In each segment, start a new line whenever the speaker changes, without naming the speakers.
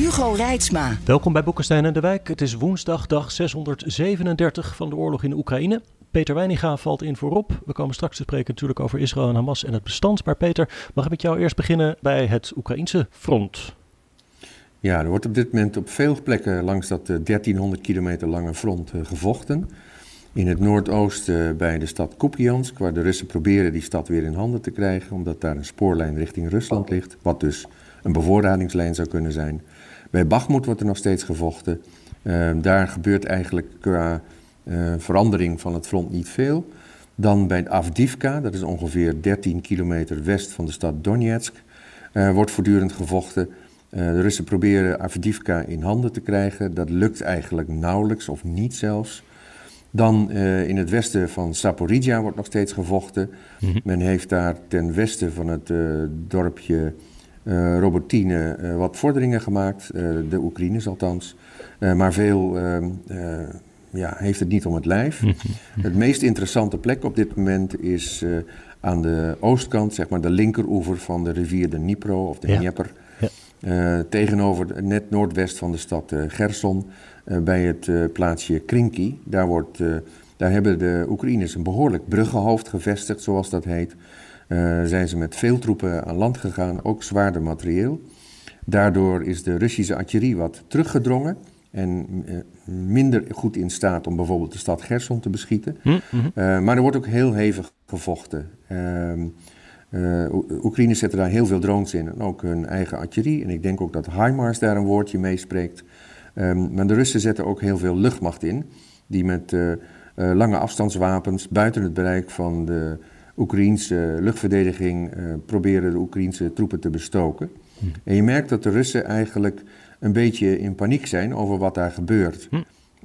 Hugo Reitsma.
Welkom bij Boekenstein en de Wijk. Het is woensdag, dag 637 van de oorlog in de Oekraïne. Peter Weininga valt in voorop. We komen straks te spreken natuurlijk over Israël en Hamas en het bestand. Maar Peter, mag ik met jou eerst beginnen bij het Oekraïnse front?
Ja, er wordt op dit moment op veel plekken langs dat 1300 kilometer lange front eh, gevochten. In het noordoosten bij de stad Kupiansk, waar de Russen proberen die stad weer in handen te krijgen, omdat daar een spoorlijn richting Rusland ligt, wat dus een bevoorradingslijn zou kunnen zijn. Bij Bakhmut wordt er nog steeds gevochten. Uh, daar gebeurt eigenlijk qua uh, verandering van het front niet veel. Dan bij Avdivka, dat is ongeveer 13 kilometer west van de stad Donetsk, uh, wordt voortdurend gevochten. de Russen proberen Avdivka in handen te krijgen. Dat lukt eigenlijk nauwelijks of niet zelfs. Dan in het westen van Saporizhia wordt nog steeds gevochten. Mm -hmm. Men heeft daar ten westen van het dorpje Robotine uh, wat vorderingen gemaakt, uh, de Oekraïners althans. maar veel ehm, ja, heeft het niet om het lijf. het meest interessante plek op dit moment is aan de oostkant, zeg maar de linkeroever van de rivier de Dnipro of de ja. Dnieper. Ja. tegenover net noordwest van de stad Gerson, bij het plaatsje Krinky. Daar, wordt, daar hebben de Oekraïners een behoorlijk bruggenhoofd gevestigd, zoals dat heet. Uh, zijn ze met veel troepen aan land gegaan, ook zwaarder materieel. Daardoor is de Russische artillerie wat teruggedrongen en uh, minder goed in staat om bijvoorbeeld de stad Gerson te beschieten. Mm -hmm. uh, maar er wordt ook heel hevig gevochten. Oekraïne zetten daar heel veel drones in en ook hun eigen artillerie. En ik denk ook dat HIMARS daar een woordje meespreekt. Um, maar de Russen zetten ook heel veel luchtmacht in, die met lange afstandswapens buiten het bereik van de Oekraïense luchtverdediging uh, proberen de Oekraïense troepen te bestoken. Hm. En je merkt dat de Russen eigenlijk een beetje in paniek zijn over wat daar gebeurt. Hm.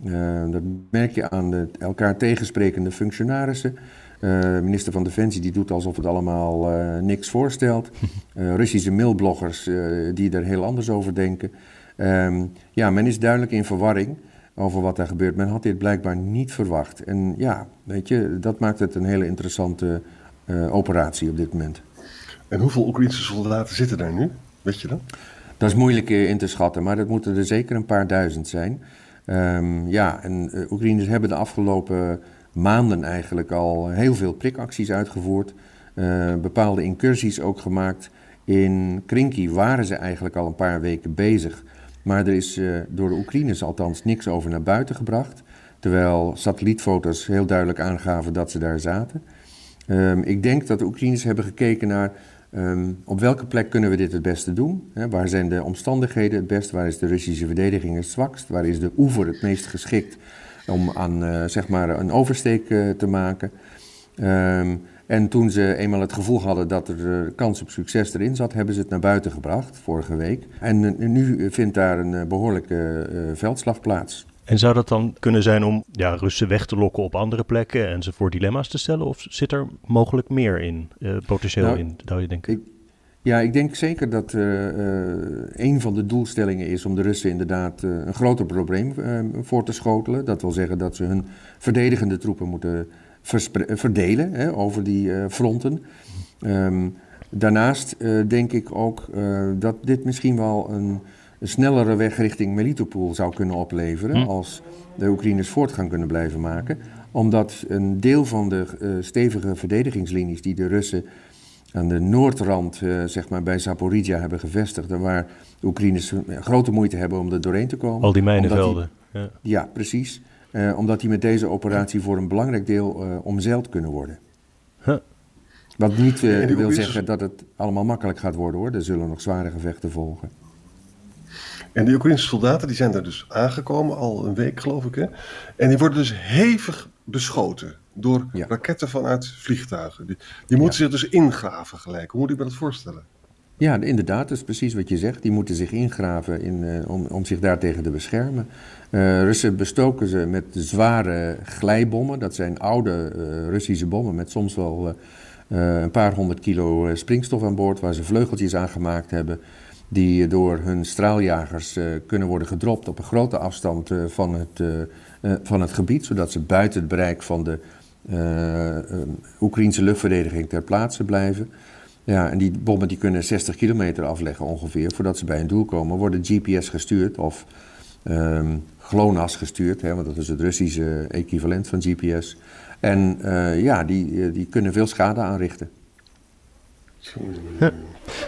Uh, dat merk je aan de elkaar tegensprekende functionarissen. Uh, minister van Defensie die doet alsof het allemaal niks voorstelt. Russische mailbloggers die er heel anders over denken. Um, ja, men is duidelijk in verwarring over wat daar gebeurt. Men had dit blijkbaar niet verwacht. En ja, weet je, dat maakt het een hele interessante operatie op dit moment.
En hoeveel Oekraïnse soldaten zitten daar nu? Weet je dat?
Dat is moeilijk uh, in te schatten, maar dat moeten er zeker een paar duizend zijn. Um, ja, en uh, Oekraïners hebben de afgelopen maanden eigenlijk al heel veel prikacties uitgevoerd. bepaalde incursies ook gemaakt. In Krinky waren ze eigenlijk al een paar weken bezig. Maar er is door de Oekraïners althans niks over naar buiten gebracht. Terwijl satellietfoto's heel duidelijk aangaven dat ze daar zaten. Um, ik denk dat de Oekraïners hebben gekeken naar um, op welke plek kunnen we dit het beste doen? Waar zijn de omstandigheden het best? Waar is de Russische verdediging het zwakst? Waar is de oever het meest geschikt om aan uh, zeg maar een oversteek uh, te maken? Um, en toen ze eenmaal het gevoel hadden dat er uh, kans op succes erin zat, hebben ze het naar buiten gebracht vorige week. En nu vindt daar een behoorlijke veldslag plaats.
En zou dat dan kunnen zijn om ja, Russen weg te lokken op andere plekken en ze voor dilemma's te stellen? Of zit er mogelijk meer in, uh, potentieel nou, in, zou je denken?
Ik, ja, ik denk zeker dat uh, uh, een van de doelstellingen is om de Russen inderdaad een groter probleem voor te schotelen. Dat wil zeggen dat ze hun verdedigende troepen moeten verdelen hè, over die fronten. Um, daarnaast denk ik ook dat dit misschien wel een een snellere weg richting Melitopol zou kunnen opleveren hm. als de Oekraïners voortgang kunnen blijven maken. Omdat een deel van de uh, stevige verdedigingslinies die de Russen aan de noordrand, uh, zeg maar bij Zaporizhia hebben gevestigd, waar de Oekraïners grote moeite hebben om er doorheen te komen.
Al die mijnenvelden.
Die, ja. ja. precies. Uh, omdat die met deze operatie voor een belangrijk deel omzeild kunnen worden. Huh. Wat niet wil zeggen dat het allemaal makkelijk gaat worden hoor. Er zullen nog zware gevechten volgen.
En die Oekraïnse soldaten die zijn daar dus aangekomen, al een week geloof ik. Hè? En die worden dus hevig beschoten door ja. raketten vanuit vliegtuigen. Die, die moeten ja. zich dus ingraven gelijk. Hoe moet ik me dat voorstellen?
Ja, inderdaad, dat is precies wat je zegt. Die moeten zich ingraven in, uh, om, om zich daartegen te beschermen. Uh, Russen bestoken ze met zware glijbommen. Dat zijn oude uh, Russische bommen met soms wel een paar honderd kilo springstof aan boord, waar ze vleugeltjes aan gemaakt hebben. Die door hun straaljagers kunnen worden gedropt op een grote afstand van, het, van het gebied, zodat ze buiten het bereik van de Oekraïnse luchtverdediging ter plaatse blijven. Ja, en die bommen die kunnen 60 kilometer afleggen ongeveer voordat ze bij een doel komen. Worden GPS gestuurd of um, GLONASS gestuurd, hè, want dat is het Russische equivalent van GPS. En uh, ja, die, die kunnen veel schade aanrichten.
Ja.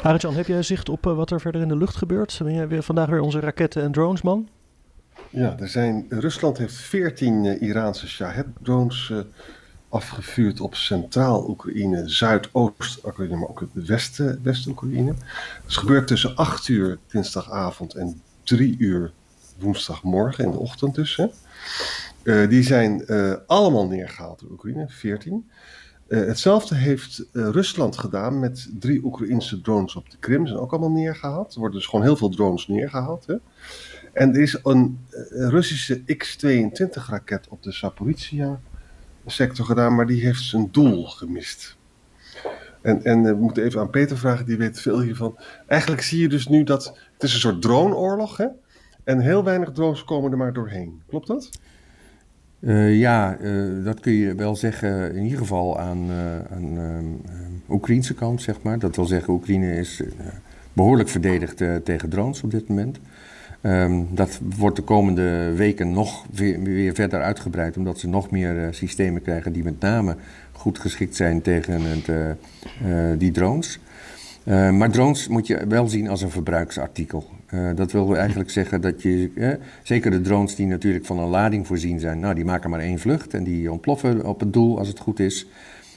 Arjan, heb jij zicht op uh, wat er verder in de lucht gebeurt? Ben jij weer vandaag weer onze raketten en drones man?
Ja, er zijn, Rusland heeft 14 uh, Iraanse Shahed-drones afgevuurd op Centraal-Oekraïne, Zuidoost-Oekraïne, maar ook het West-Oekraïne. Het is gebeurd tussen 8 uur dinsdagavond en 3 uur woensdagmorgen in de ochtend. Uh, die zijn allemaal neergehaald door Oekraïne, 14. Uh, hetzelfde heeft Rusland gedaan met drie Oekraïnse drones op de Krim. Zijn ook allemaal neergehaald. Er worden dus gewoon heel veel drones neergehaald. Hè? En er is een Russische X-22 raket op de Zaporizhia sector gedaan, maar die heeft zijn doel gemist. En, en we moeten even aan Peter vragen, die weet veel hiervan. Eigenlijk zie je dus nu dat het is een soort droneoorlog, hè? En heel weinig drones komen er maar doorheen. Klopt dat?
Uh, ja, uh, dat kun je wel zeggen in ieder geval aan, uh, aan Oekraïnse kant, zeg maar. Dat wil zeggen, Oekraïne is behoorlijk verdedigd tegen drones op dit moment. Um, dat wordt de komende weken nog weer, weer, verder uitgebreid, omdat ze nog meer systemen krijgen die met name goed geschikt zijn tegen het, die drones. Maar drones moet je wel zien als een verbruiksartikel. dat wil eigenlijk zeggen dat je, zeker de drones die natuurlijk van een lading voorzien zijn, nou die maken maar één vlucht en die ontploffen op het doel als het goed is.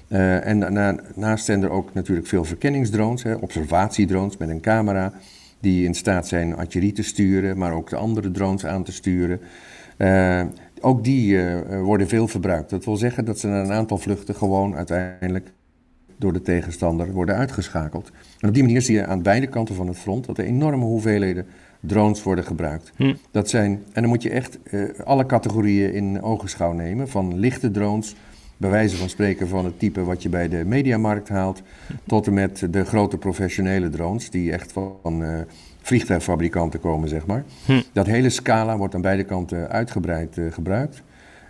en daarnaast zijn er ook natuurlijk veel verkenningsdrones, hè, observatiedrones met een camera die in staat zijn artillerie te sturen, maar ook de andere drones aan te sturen. Ook die worden veel verbruikt. Dat wil zeggen dat ze na een aantal vluchten gewoon uiteindelijk door de tegenstander worden uitgeschakeld. En op die manier zie je aan beide kanten van het front dat er enorme hoeveelheden drones worden gebruikt. Hm. Dat zijn, en dan moet je echt uh, alle categorieën in ogenschouw nemen, van lichte drones bij wijze van spreken van het type wat je bij de mediamarkt haalt, tot en met de grote professionele drones die echt van uh, vliegtuigfabrikanten komen, zeg maar. Hm. Dat hele scala wordt aan beide kanten uitgebreid uh, gebruikt.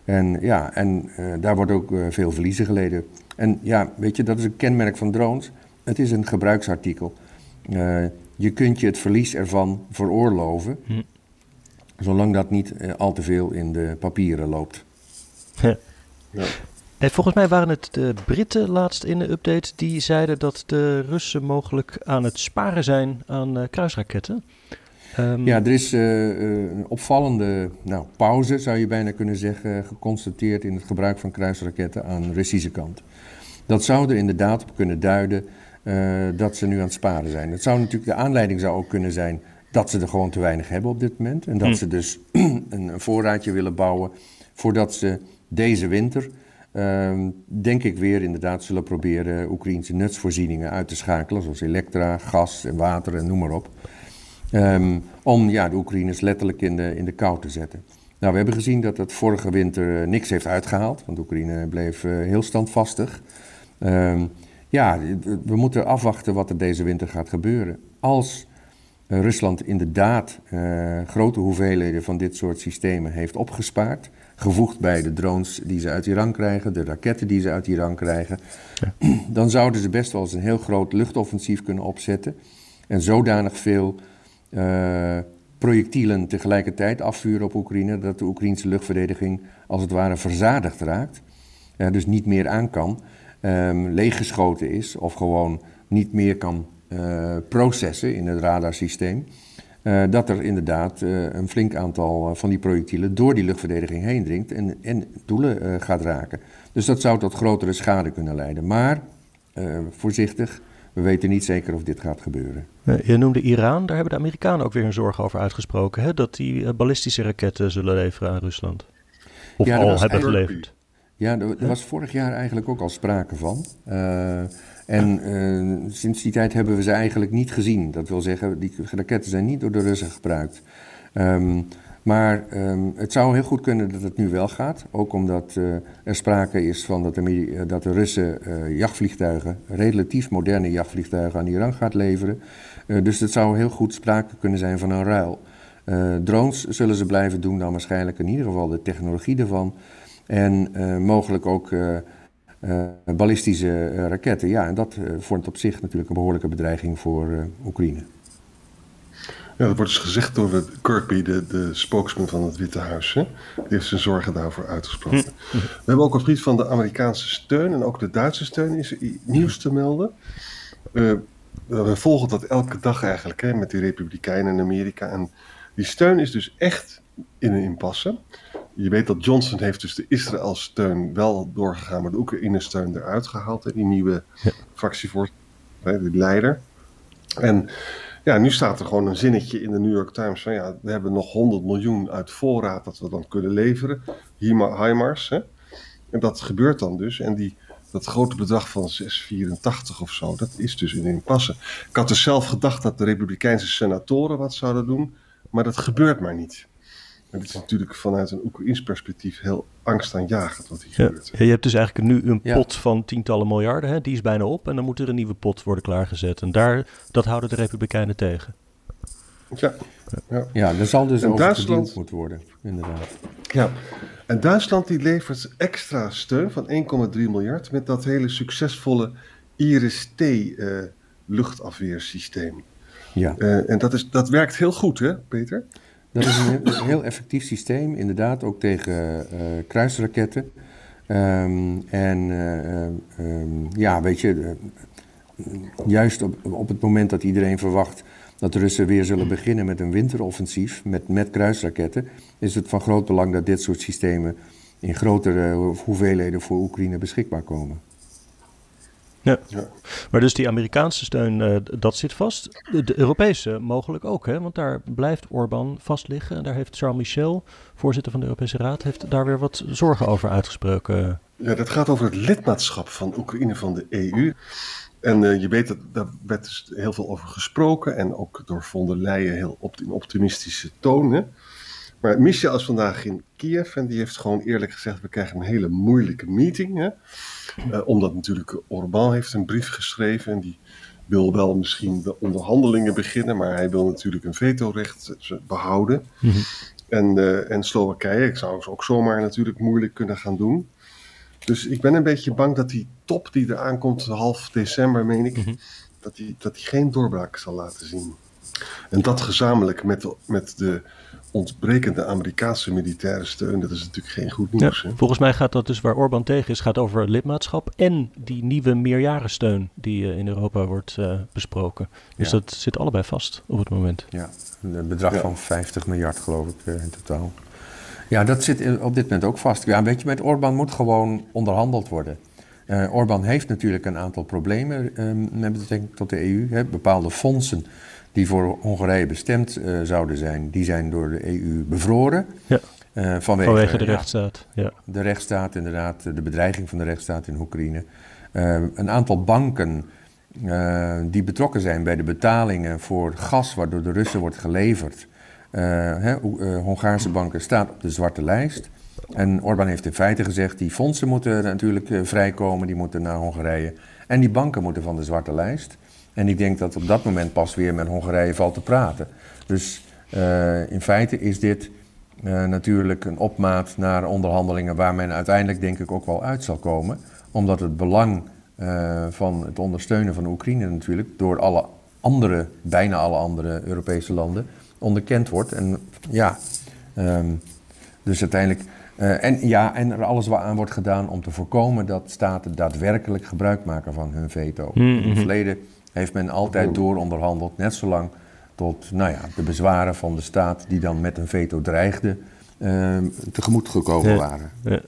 En ja, en uh, daar wordt ook veel verliezen geleden. En ja, weet je, dat is een kenmerk van drones. Het is een gebruiksartikel. je kunt je het verlies ervan veroorloven, hm. zolang dat niet al te veel in de papieren loopt.
Ja. Nee, volgens mij waren het de Britten laatst in de update die zeiden dat de Russen mogelijk aan het sparen zijn aan uh, kruisraketten.
Um, ja, er is uh, een opvallende nou, pauze, zou je bijna kunnen zeggen, geconstateerd in het gebruik van kruisraketten aan de Russische kant. Dat zou er inderdaad op kunnen duiden uh, dat ze nu aan het sparen zijn. Het zou natuurlijk, de aanleiding zou ook kunnen zijn dat ze er gewoon te weinig hebben op dit moment. En dat hm. ze dus een, voorraadje willen bouwen voordat ze deze winter Um, denk ik weer inderdaad zullen proberen Oekraïnse nutsvoorzieningen uit te schakelen, zoals elektra, gas en water en noem maar op. Um, om ja, de Oekraïners letterlijk in de, in de kou te zetten. Nou, we hebben gezien dat het vorige winter uh, niks heeft uitgehaald, want Oekraïne bleef uh, heel standvastig. Um, ja, we moeten afwachten wat er deze winter gaat gebeuren. Als uh, Rusland inderdaad grote hoeveelheden van dit soort systemen heeft opgespaard, gevoegd bij de drones die ze uit Iran krijgen, de raketten die ze uit Iran krijgen, ja. dan zouden ze best wel eens een heel groot luchtoffensief kunnen opzetten en zodanig veel uh, projectielen tegelijkertijd afvuren op Oekraïne dat de Oekraïnse luchtverdediging als het ware verzadigd raakt, uh, dus niet meer aan kan, um, leeggeschoten is of gewoon niet meer kan uh, processen in het radarsysteem. Uh, dat er inderdaad uh, een flink aantal van die projectielen door die luchtverdediging heen dringt en, en doelen gaat raken. Dus dat zou tot grotere schade kunnen leiden. Maar voorzichtig, we weten niet zeker of dit gaat gebeuren.
Je noemde Iran, daar hebben de Amerikanen ook weer een zorg over uitgesproken. Hè? Dat die ballistische raketten zullen leveren aan Rusland. Of ja, al hebben geleverd.
Ja, er, was vorig jaar eigenlijk ook al sprake van. En uh, sinds die tijd hebben we ze eigenlijk niet gezien. Dat wil zeggen, die raketten zijn niet door de Russen gebruikt. Um, maar um, het zou heel goed kunnen dat het nu wel gaat. Ook omdat uh, er sprake is van dat de, dat de Russen jachtvliegtuigen, relatief moderne jachtvliegtuigen, aan Iran gaat leveren. Dus het zou heel goed sprake kunnen zijn van een ruil. drones zullen ze blijven doen, dan waarschijnlijk in ieder geval de technologie ervan. En mogelijk ook ballistische raketten. Ja, en dat vormt op zich natuurlijk een behoorlijke bedreiging voor Oekraïne.
Ja, dat wordt dus gezegd door Kirkby, de, de spokesman van het Witte Huis. Hè? Die heeft zijn zorgen daarvoor uitgesproken. Hm. We hebben ook op gebied van de Amerikaanse steun en ook de Duitse steun is nieuws te melden. Uh, we volgen dat elke dag eigenlijk hè, met die Republikeinen in Amerika. En die steun is dus echt in een impasse. Je weet dat Johnson heeft dus de Israël-steun wel doorgegaan, maar de Oekraïne-steun eruit gehaald. Hè, die nieuwe ja. fractievoorzitter, die leider. En ja, nu staat er gewoon een zinnetje in de New York Times van ja, we hebben nog 100 miljoen uit voorraad dat we dan kunnen leveren. HIMARS. Hè? En dat gebeurt dan dus. En die, dat grote bedrag van 684 of zo, dat is dus in impasse. Ik had dus zelf gedacht dat de Republikeinse senatoren wat zouden doen, maar dat gebeurt maar niet. En dit is natuurlijk vanuit een Oekraïns perspectief heel angstaanjagend wat hier gebeurt.
Ja, je hebt dus eigenlijk nu een pot van tientallen miljarden, hè? die is bijna op. En dan moet er een nieuwe pot worden klaargezet. En daar, dat houden de Republikeinen tegen.
Ja, ja. ja er zal dus ook Duitsland moeten worden, inderdaad.
Ja, en Duitsland die levert extra steun van 1,3 miljard met dat hele succesvolle Iris-T uh, luchtafweersysteem. Ja. Uh, en dat, is, dat werkt heel goed, hè, Peter?
Dat is een heel effectief systeem, inderdaad, ook tegen uh, kruisraketten. Um, en uh, um, ja, weet je, juist op, op het moment dat iedereen verwacht dat de Russen weer zullen beginnen met een winteroffensief met, met kruisraketten, is het van groot belang dat dit soort systemen in grotere hoeveelheden voor Oekraïne beschikbaar komen.
Ja. Maar dus die Amerikaanse steun, uh, dat zit vast. De, Europese mogelijk ook, hè? want daar blijft Orbán vast liggen. En daar heeft Charles Michel, voorzitter van de Europese Raad, heeft daar weer wat zorgen over uitgesproken.
Ja, dat gaat over het lidmaatschap van Oekraïne van de EU. En uh, je weet dat daar werd dus heel veel over gesproken. En ook door von der Leyen heel op, in optimistische toon. Hè? Maar Michel is vandaag in Kiev en die heeft gewoon eerlijk gezegd: we krijgen een hele moeilijke meeting. Hè? Uh, omdat natuurlijk Orbán heeft een brief geschreven en die wil wel misschien de onderhandelingen beginnen, maar hij wil natuurlijk een vetorecht behouden. Mm -hmm. En, uh, en Slowakije, ik zou ze ook zomaar natuurlijk moeilijk kunnen gaan doen. Dus ik ben een beetje bang dat die top die er aankomt, half december meen ik, mm -hmm. dat, die, dat die geen doorbraak zal laten zien. En dat gezamenlijk met met de ontbrekende Amerikaanse militaire steun, dat is natuurlijk geen goed nieuws.
Ja, volgens mij gaat dat dus waar Orbán tegen is, gaat over lidmaatschap en die nieuwe meerjarensteun die uh, in Europa wordt uh, besproken. Dus ja. dat zit allebei vast op het moment.
Ja, een bedrag ja. van 50 miljard geloof ik uh, in totaal. Ja, dat zit op dit moment ook vast. Ja, weet je, met Orbán moet gewoon onderhandeld worden. Uh, Orbán heeft natuurlijk een aantal problemen met betrekking tot de EU. Hè, bepaalde fondsen die voor Hongarije bestemd uh, zouden zijn, die zijn door de EU bevroren. Ja.
Uh, vanwege, vanwege, de rechtsstaat. Ja.
De rechtsstaat, inderdaad, de bedreiging van de rechtsstaat in Oekraïne. Uh, een aantal banken die betrokken zijn bij de betalingen voor gas waardoor de Russen wordt geleverd. Hè, Hongaarse banken staan op de zwarte lijst. En Orbán heeft in feite gezegd, die fondsen moeten natuurlijk vrijkomen, die moeten naar Hongarije. En die banken moeten van de zwarte lijst. En ik denk dat op dat moment pas weer met Hongarije valt te praten. Dus uh, in feite is dit uh, natuurlijk een opmaat naar onderhandelingen waar men uiteindelijk denk ik ook wel uit zal komen. Omdat het belang uh, van het ondersteunen van Oekraïne natuurlijk door alle andere, bijna alle andere Europese landen onderkend wordt. En ja, um, dus uiteindelijk. Uh, en ja, en er alles wat aan wordt gedaan om te voorkomen dat staten daadwerkelijk gebruik maken van hun veto. Mm -hmm. In het verleden heeft men altijd door onderhandeld, net zolang tot nou ja, de bezwaren van de staat die dan met een veto dreigde, uh, tegemoet gekomen waren. Ja.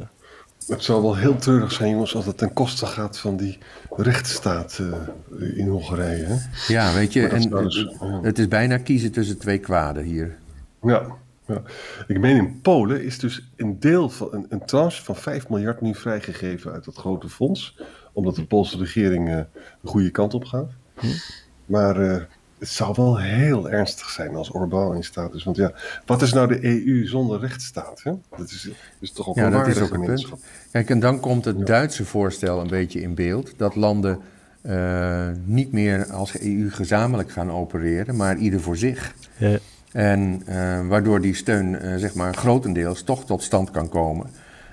Het zou wel heel treurig zijn, jongens, als het ten koste gaat van die rechtsstaat uh, in Hongarije. Hè?
Ja, weet je, en, dus, ja. het is bijna kiezen tussen twee kwaden hier.
Ja, ja. Ik meen in Polen is dus een deel van een, een tranche van 5 miljard nu vrijgegeven uit dat grote fonds omdat de Poolse regering uh, de goede kant op gaat. Hm. Maar uh, het zou wel heel ernstig zijn als Orbán in staat is. Want ja, wat is nou de EU zonder rechtsstaat? Hè? Dat is, is toch ook
ja,
een
dat is ook een punt. Kijk, en dan komt het Duitse voorstel een beetje in beeld. Dat landen uh, niet meer als EU gezamenlijk gaan opereren, maar ieder voor zich. Ja. En uh, waardoor die steun, uh, zeg maar, grotendeels toch tot stand kan komen.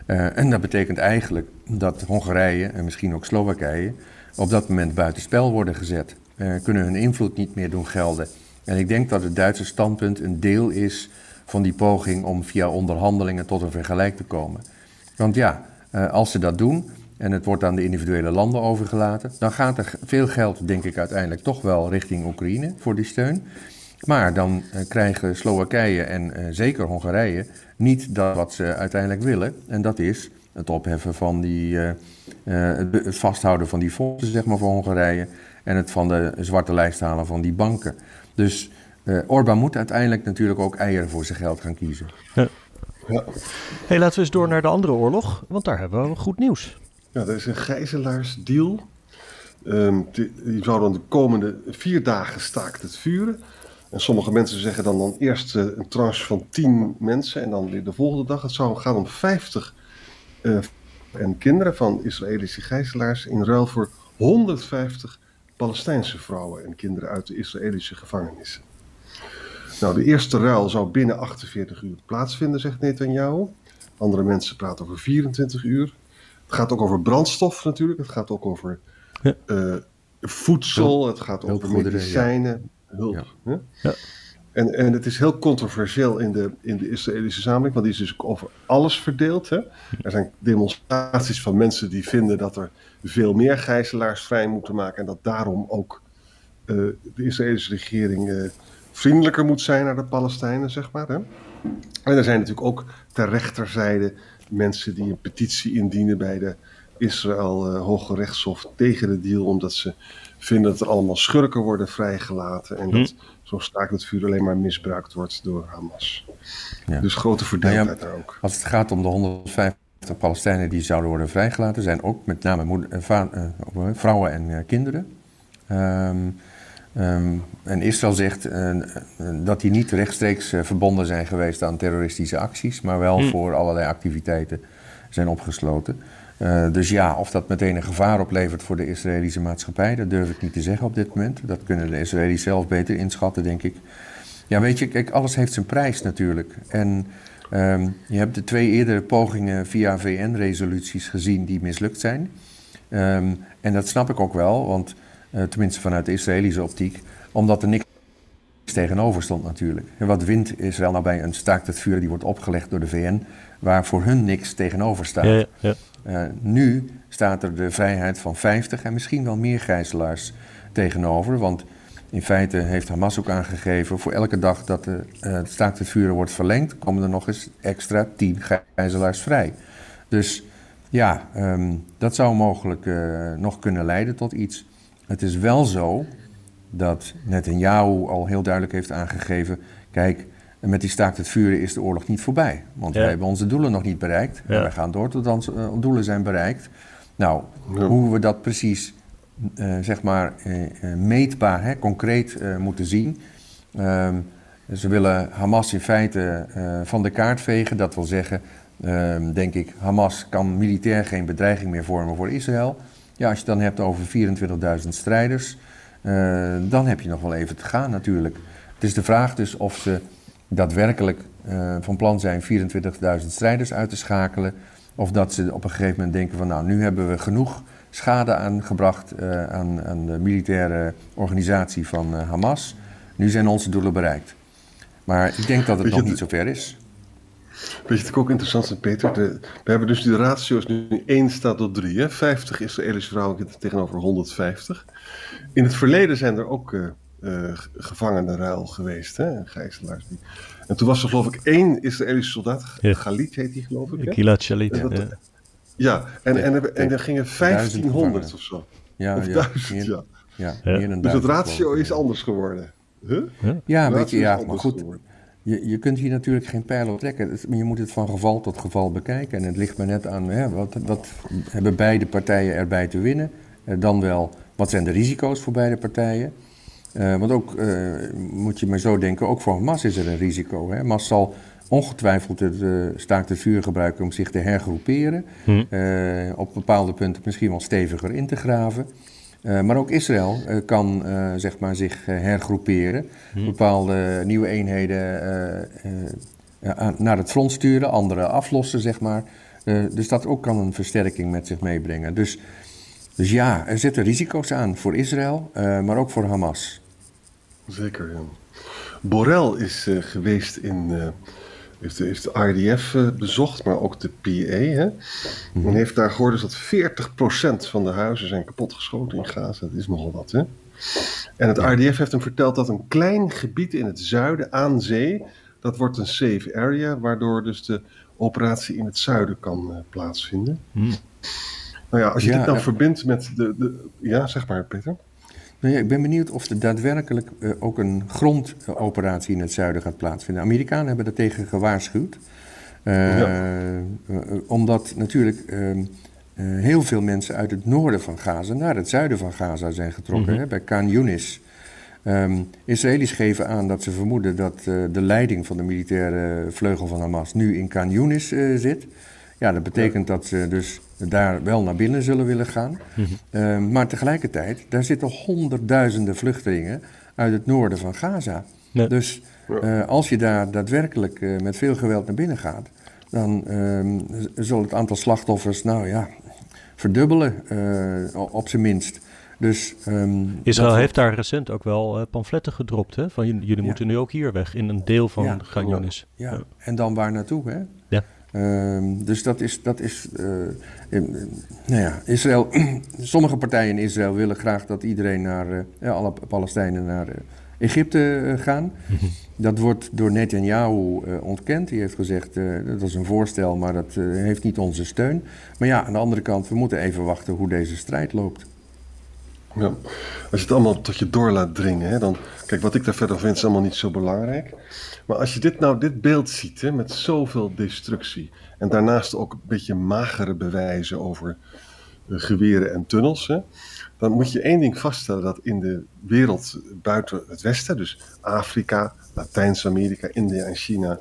en dat betekent eigenlijk dat Hongarije en misschien ook Slowakije op dat moment buitenspel worden gezet. kunnen hun invloed niet meer doen gelden. En ik denk dat het Duitse standpunt een deel is van die poging om via onderhandelingen tot een vergelijk te komen. Want ja, als ze dat doen, en het wordt aan de individuele landen overgelaten, dan gaat er veel geld, denk ik, uiteindelijk toch wel richting Oekraïne voor die steun. Maar dan uh, krijgen Slowakije en zeker Hongarije niet dat wat ze uiteindelijk willen. En dat is het opheffen van die, uh, het vasthouden van die fondsen, zeg maar, voor Hongarije. En het van de zwarte lijst halen van die banken. Dus Orbán moet uiteindelijk natuurlijk ook eieren voor zijn geld gaan kiezen. Ja.
Ja. Hey, laten we eens door naar de andere oorlog, want daar hebben we goed nieuws.
Ja, er is een gijzelaarsdeal. Um, die, die zou dan de komende vier dagen staakt het vuren. En sommige mensen zeggen dan, dan eerst uh, een tranche van 10 mensen en dan weer de volgende dag. Het zou gaan om 50 uh, eh, en kinderen van Israëlische gijzelaars in ruil voor 150 Palestijnse vrouwen en kinderen uit de Israëlische gevangenissen. Nou, de eerste ruil zou binnen 48 uur plaatsvinden, zegt Netanyahu. Andere mensen praten over 24 uur. Het gaat ook over brandstof natuurlijk. Het gaat ook over ja. uh, voedsel. Het gaat over medicijnen. Hulp. Ja. En, en het is heel controversieel in de, in de Israëlische samenleving, want die is dus over alles verdeeld. Hè? Er zijn demonstraties van mensen die vinden dat er veel meer gijzelaars vrij moeten maken en dat daarom ook uh, de Israëlische regering uh, vriendelijker moet zijn naar de Palestijnen, zeg maar. Hè? En er zijn natuurlijk ook ter rechterzijde mensen die een petitie indienen bij de Israël uh, Hoge Rechtshof tegen de deal, omdat ze vinden dat er allemaal schurken worden vrijgelaten en dat hm. Zo'n staakt het vuur alleen maar misbruikt wordt door Hamas. Ja. Dus grote verdeeldheid nou daar ook.
Als het gaat om de 150 Palestijnen die zouden worden vrijgelaten, zijn ook met name moeder, uh, uh, vrouwen en kinderen. Um, Um, en Israël zegt uh, dat die niet rechtstreeks uh, verbonden zijn geweest aan terroristische acties, maar wel hm. voor allerlei activiteiten zijn opgesloten. Uh, dus ja, of dat meteen een gevaar oplevert voor de Israëlische maatschappij, dat durf ik niet te zeggen op dit moment. Dat kunnen de Israëli's zelf beter inschatten, denk ik. Ja, weet je, kijk, alles heeft zijn prijs natuurlijk. En um, je hebt de twee eerdere pogingen via VN-resoluties gezien die mislukt zijn. Um, en dat snap ik ook wel, want uh, tenminste vanuit de Israëlische optiek, omdat er niks tegenover stond natuurlijk. En wat wint Israël nou bij een staakt het vuur die wordt opgelegd door de VN, waar voor hun niks tegenover staat. Ja, ja. Uh, nu staat er de vrijheid van 50 en misschien wel meer gijzelaars tegenover, want in feite heeft Hamas ook aangegeven, voor elke dag dat de uh, staakt het vuur wordt verlengd, komen er nog eens extra 10 gijzelaars vrij. Dus ja, um, dat zou mogelijk uh, nog kunnen leiden tot iets. Het is wel zo dat Netanyahu al heel duidelijk heeft aangegeven... kijk, met die staakt het vuren is de oorlog niet voorbij. Want wij hebben onze doelen nog niet bereikt. Ja. En wij gaan door tot onze uh, doelen zijn bereikt. Nou, hoe we dat precies, uh, zeg maar, uh, meetbaar, hè, concreet moeten zien... Ehm, ze willen Hamas in feite van de kaart vegen. Dat wil zeggen, ehm, denk ik, Hamas kan militair geen bedreiging meer vormen voor Israël... Ja, als je het dan hebt over 24.000 strijders, uh, dan heb je nog wel even te gaan natuurlijk. Het is de vraag dus of ze daadwerkelijk uh, van plan zijn 24.000 strijders uit te schakelen. Of dat ze op een gegeven moment denken van nou, nu hebben we genoeg schade aangebracht uh, aan, aan, de militaire organisatie van Hamas. Nu zijn onze doelen bereikt. Maar ik denk dat het nog niet zover is.
Weet je wat ook interessant is, Peter? De, we hebben dus die ratio's nu 1 staat tot 3. Hè? 50 Israëlische vrouwen tegenover 150. In het verleden zijn er ook uh, uh, gevangenenruil geweest, hè? gijzelaars. Die... En toen was er geloof ik één Israëlische soldaat, ja. Galit heet die geloof ik.
Gilad Shalit,
ja. ja. en, en, en, en er gingen 1500 of zo. Ja, of ja, 1000, meer, ja. dus het ratio is anders geworden. Huh?
Ja, ja weet je, ja, maar goed. Geworden. Je, je kunt hier natuurlijk geen pijl op trekken. Je moet het van geval tot geval bekijken. En het ligt maar net aan hè, wat, wat hebben beide partijen erbij te winnen. Uh, dan wel, wat zijn de risico's voor beide partijen? Uh, want ook, uh, moet je maar zo denken, ook voor Hamas is er een risico. Hè? Hamas zal ongetwijfeld het uh, staakt het vuur gebruiken om zich te hergroeperen. Hm. op bepaalde punten misschien wel steviger in te graven. Uh, maar ook Israël uh, kan uh, zeg maar zich hergroeperen. Hm. Bepaalde nieuwe eenheden naar het front sturen, andere aflossen, zeg maar. dus dat ook kan een versterking met zich meebrengen. Dus, dus ja, er zitten risico's aan voor Israël, maar ook voor Hamas.
Zeker, ja. Borrell is geweest in heeft, heeft de RDF uh, bezocht, maar ook de PA. Hè? Mm -hmm. En heeft daar gehoord dus dat 40% van de huizen zijn kapotgeschoten in Gaza. Dat is nogal wat, hè? En het RDF heeft hem verteld dat een klein gebied in het zuiden aan zee, dat wordt een safe area, waardoor dus de operatie in het zuiden kan uh, plaatsvinden. Mm. Nou ja, als je ja, dit dan verbindt met de, de... Ja, zeg maar, Peter.
Nou ja, ik ben benieuwd of er daadwerkelijk uh, ook een grondoperatie in het zuiden gaat plaatsvinden. De Amerikanen hebben daartegen gewaarschuwd. Uh, ja. uh, omdat natuurlijk heel veel mensen uit het noorden van Gaza naar het zuiden van Gaza zijn getrokken, mm -hmm. hè, bij Khan Yunis. Um, Israëli's geven aan dat ze vermoeden dat de leiding van de militaire vleugel van Hamas nu in Khan Yunis zit. Ja, dat betekent dat ze dus daar wel naar binnen zullen willen gaan. Mm -hmm. uh, maar tegelijkertijd, daar zitten honderdduizenden vluchtelingen uit het noorden van Gaza. Ja. Dus uh, als je daar daadwerkelijk uh, met veel geweld naar binnen gaat, dan ehm, zal het aantal slachtoffers, nou ja, verdubbelen uh, op zijn minst. Dus, um,
Israël heeft daar recent ook wel pamfletten gedropt. Hè? Van jullie ja. moeten nu ook hier weg in een deel van ja.
Ja. ja, en dan waar naartoe? Hè? Um, dus dat is, dat is uh, in, nou ja, Israël, sommige partijen in Israël willen graag dat iedereen naar, uh, ja, alle Palestijnen naar uh, Egypte gaan. dat wordt door Netanyahu ontkend. Die heeft gezegd, dat is een voorstel, maar dat heeft niet onze steun. Maar ja, aan de andere kant, we moeten even wachten hoe deze strijd loopt.
Ja, als je het allemaal tot je door laat dringen, hè, dan... Kijk, wat ik daar verder vind is allemaal niet zo belangrijk. Maar als je dit nou, dit beeld ziet, hè, met zoveel destructie... en daarnaast ook een beetje magere bewijzen over uh, geweren en tunnels... Hè, dan moet je één ding vaststellen, dat in de wereld buiten het Westen... dus Afrika, Latijns-Amerika, India en China...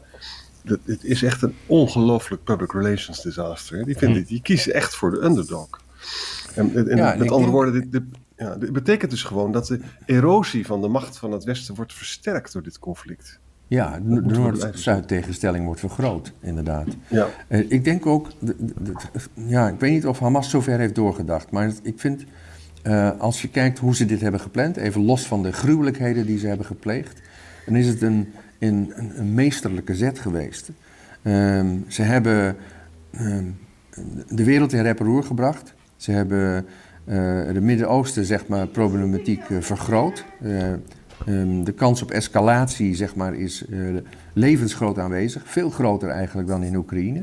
Het is echt een ongelooflijk public relations disaster. Hè. Die, vinden, die kiezen echt voor de underdog. En, en ja, met andere denk... woorden, dit, dit, ja, dit betekent dus gewoon dat de erosie van de macht van het Westen wordt versterkt door dit conflict.
Ja, de Noord-Zuid tegenstelling wordt vergroot, inderdaad. Ja. Uh, ik denk ook, ja, ik weet niet of Hamas zover heeft doorgedacht, maar ik vind, uh, als je kijkt hoe ze dit hebben gepland, even los van de gruwelijkheden die ze hebben gepleegd, dan is het een, een, een meesterlijke zet geweest. Uh, ze hebben ehm, de wereld in rep roer gebracht. Ze hebben uh, de Midden-Oosten zeg maar, problematiek vergroot. Um, de kans op escalatie zeg maar, is levensgroot aanwezig. Veel groter eigenlijk dan in Oekraïne.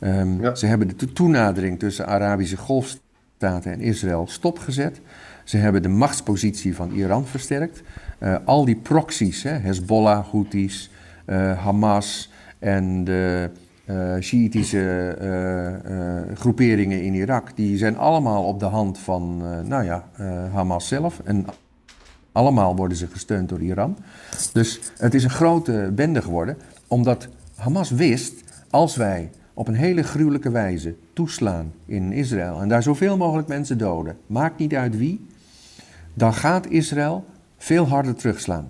Um, ja. Ze hebben de toenadering tussen Arabische golfstaten en Israël stopgezet. Ze hebben de machtspositie van Iran versterkt. al die proxies, hè, Hezbollah, Houthis, Hamas en de uh, Shiïtische groeperingen in Irak, die zijn allemaal op de hand van, nou ja, Hamas zelf. En allemaal worden ze gesteund door Iran. Dus het is een grote bende geworden, omdat Hamas wist, als wij op een hele gruwelijke wijze toeslaan in Israël en daar zoveel mogelijk mensen doden, maakt niet uit wie, dan gaat Israël veel harder terugslaan.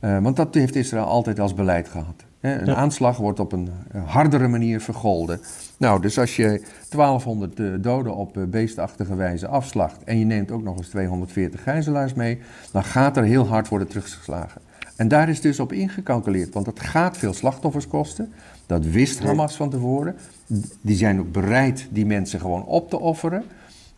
want dat heeft Israël altijd als beleid gehad. Een ja. aanslag wordt op een hardere manier vergolden. Nou, dus als je 1200 doden op beestachtige wijze afslacht en je neemt ook nog eens 240 gijzelaars mee, dan gaat er heel hard worden teruggeslagen. En daar is dus op ingecalculeerd, want dat gaat veel slachtoffers kosten. Dat wist Hamas van tevoren. Die zijn ook bereid die mensen gewoon op te offeren.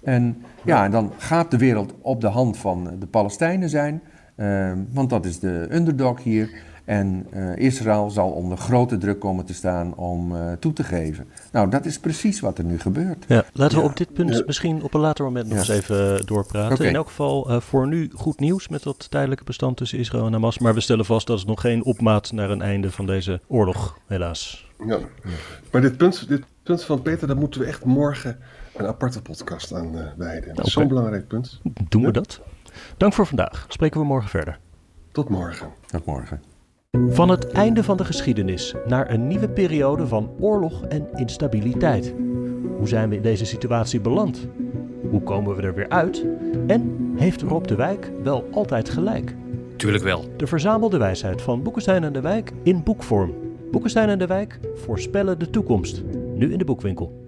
En ja, en dan gaat de wereld op de hand van de Palestijnen zijn, uh, want dat is de underdog hier. En uh, Israël zal onder grote druk komen te staan om uh, toe te geven. Nou, dat is precies wat er nu gebeurt.
Ja, laten we op dit punt misschien op een later moment nog eens even doorpraten. Okay. In elk geval uh, voor nu goed nieuws met dat tijdelijke bestand tussen Israël en Hamas. Maar we stellen vast dat het nog geen opmaat naar een einde van deze oorlog, helaas.
Ja, maar dit punt, dit punt van Peter, daar moeten we echt morgen een aparte podcast aan wijden. Dat is zo'n belangrijk punt.
Doen we dat? Dank voor vandaag. Spreken we morgen verder.
Tot morgen.
Tot morgen.
Van het einde van de geschiedenis naar een nieuwe periode van oorlog en instabiliteit. Hoe zijn we in deze situatie beland? Hoe komen we er weer uit? En heeft Rob de Wijk wel altijd gelijk?
Tuurlijk wel.
De verzamelde wijsheid van Boekenstein en de Wijk in boekvorm. Boekenstein en de Wijk voorspellen de toekomst. Nu in de boekwinkel.